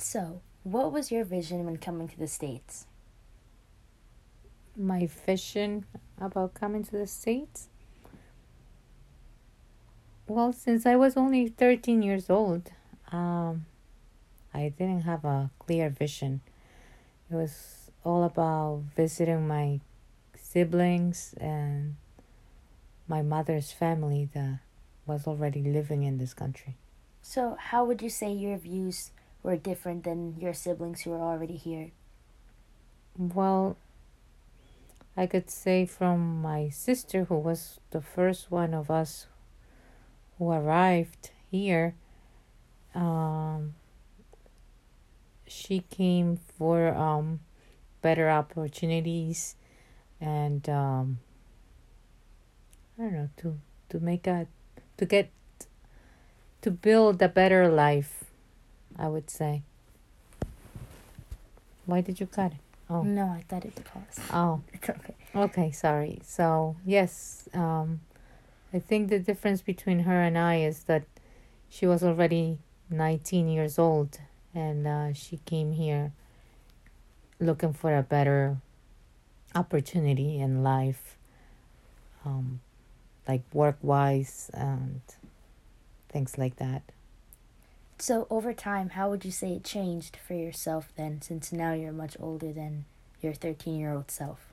So, what was your vision when coming to the States? My vision about coming to the States? Well, since I was only 13 years old, um, I didn't have a clear vision. It was all about visiting my siblings and my mother's family that was already living in this country. So, how would you say your views were different than your siblings who were already here? Well, I could say from my sister, who was the first one of us who arrived here, um, she came for um, better opportunities and um, I don't know to to make a to get to build a better life. I would say. Why did you cut it? Oh no, I thought it paused. Oh, it's okay. Okay, sorry. So yes, um, I think the difference between her and I is that she was already nineteen years old, and uh, she came here looking for a better opportunity in life, um, like work wise and things like that. So, over time, how would you say it changed for yourself then, since now you're much older than your 13 year old self?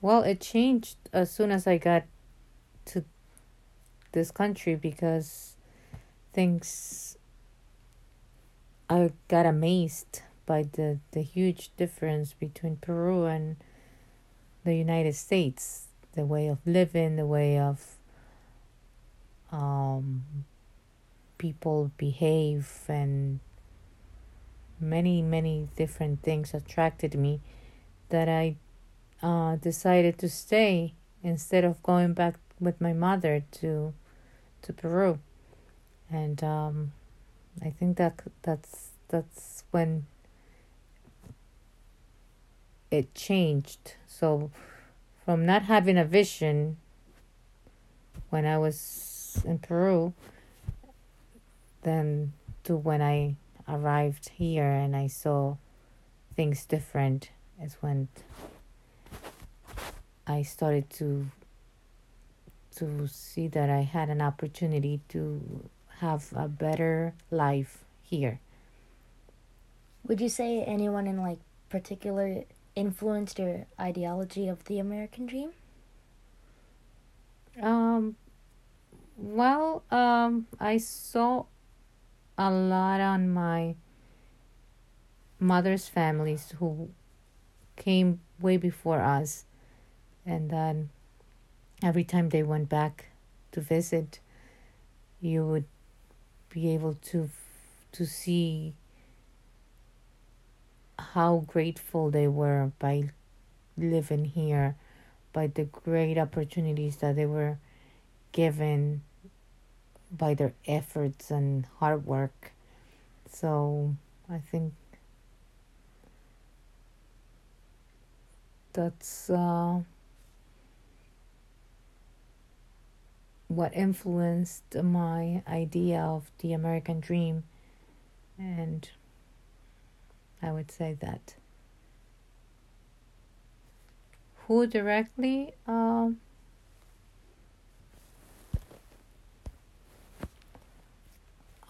Well, it changed as soon as I got to this country because things. I got amazed by the, the huge difference between Peru and the United States, the way of living, the way of um, people behave, and many, many different things attracted me that I uh, decided to stay instead of going back with my mother to to Peru, and um, I think that that's that's when it changed. So from not having a vision when I was in Peru, then to when I arrived here and I saw things different is when I started to to see that I had an opportunity to have a better life here. Would you say anyone in like particular influenced your ideology of the American dream? Um well, um I saw a lot on my mother's families who came way before us. And then every time they went back to visit you would be able to to see how grateful they were by living here by the great opportunities that they were given by their efforts and hard work so i think that's uh what influenced my idea of the American dream. And I would say that. Who directly? Um,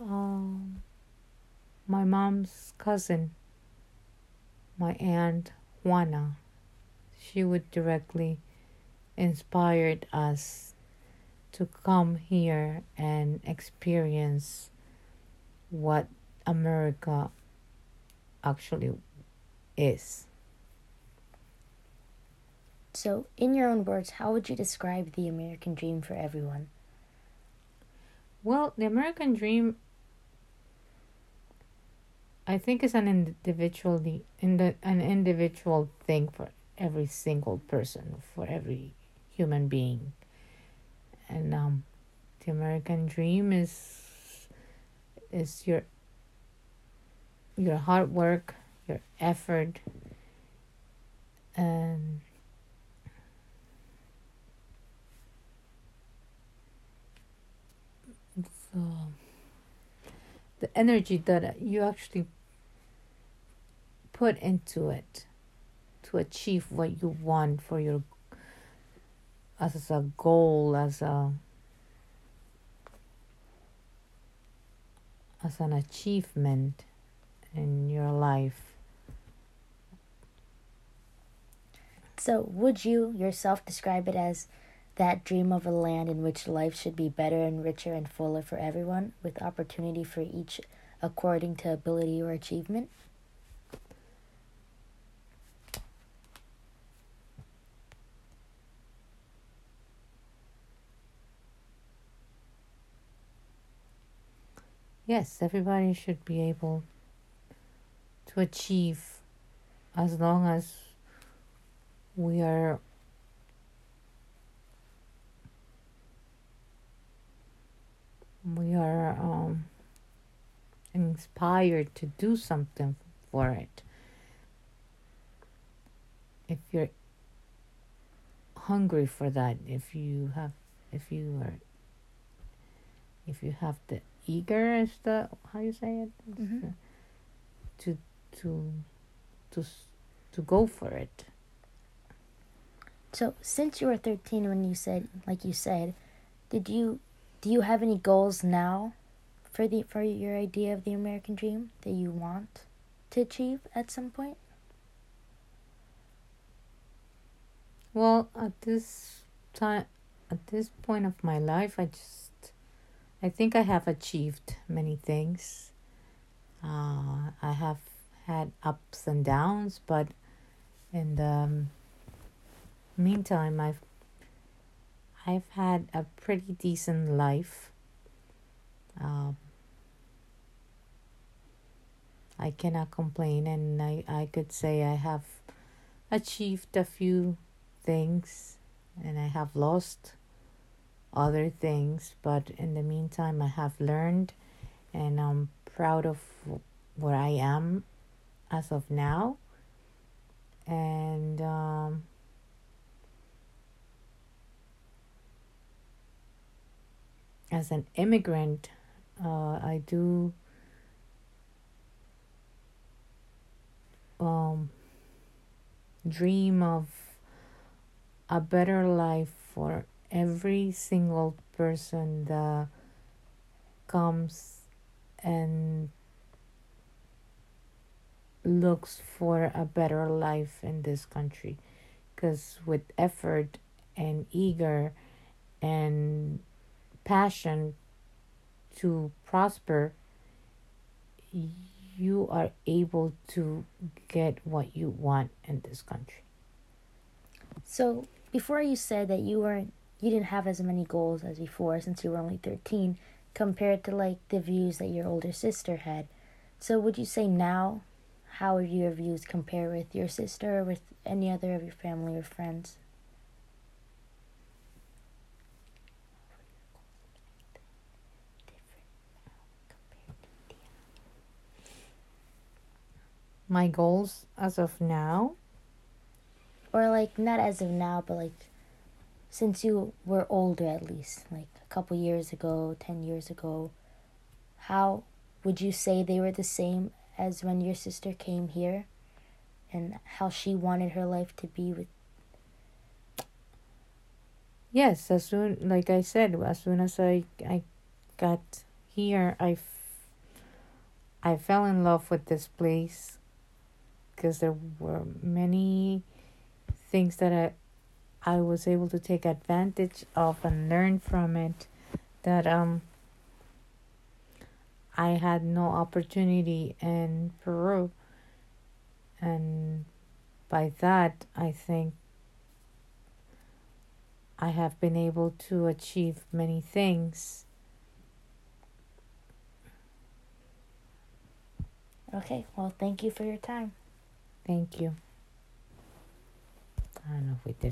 um, my mom's cousin, my aunt Juana, she would directly inspired us to come here and experience what America actually is. So, in your own words, how would you describe the American dream for everyone? Well, the American dream, I think, it's an individual, in the, an individual thing for every single person, for every human being. And um, the American dream is is your your hard work, your effort, and the the energy that you actually put into it to achieve what you want for your as a goal as a as an achievement in your life So, would you yourself describe it as that dream of a land in which life should be better and richer and fuller for everyone, with opportunity for each according to ability or achievement? Yes, everybody should be able to achieve as long as we are we are um, inspired to do something for it. If you're hungry for that, if you have, if you are, if you have the eager is the how you say it Mhm. to to to to go for it. So, since you were 13 when you said like you said, did you do you have any goals now for the for your idea of the American dream that you want to achieve at some point? Well, at this time, at this point of my life, I just, I think I have achieved many things. Uh, I have had ups and downs, but in the meantime, I've, I've had a pretty decent life. Um, I cannot complain, and I, I could say I have achieved a few things and I have lost other things, but in the meantime, I have learned and I'm proud of where I am as of now. And um, as an immigrant, uh, I do um, dream of a better life for every single person that comes and looks for a better life in this country. Because with effort and eager and passion to prosper you are able to get what you want in this country. So before you said that you weren't you didn't have as many goals as before since you were only 13 compared to like the views that your older sister had. So would you say now how would your views compare with your sister or with any other of your family or friends? my goals as of now Or like not as of now, but like since you were older at least, like a couple years ago, 10 years ago, how would you say they were the same as when your sister came here? And how she wanted her life to be with yes as soon like i said as soon as i i got here i f- i fell in love with this place because there were many things that i i was able to take advantage of and learn from it that um i had no opportunity in peru and by that i think I have been able to achieve many things. Okay, well, thank you for your time. Thank you. I don't know if we did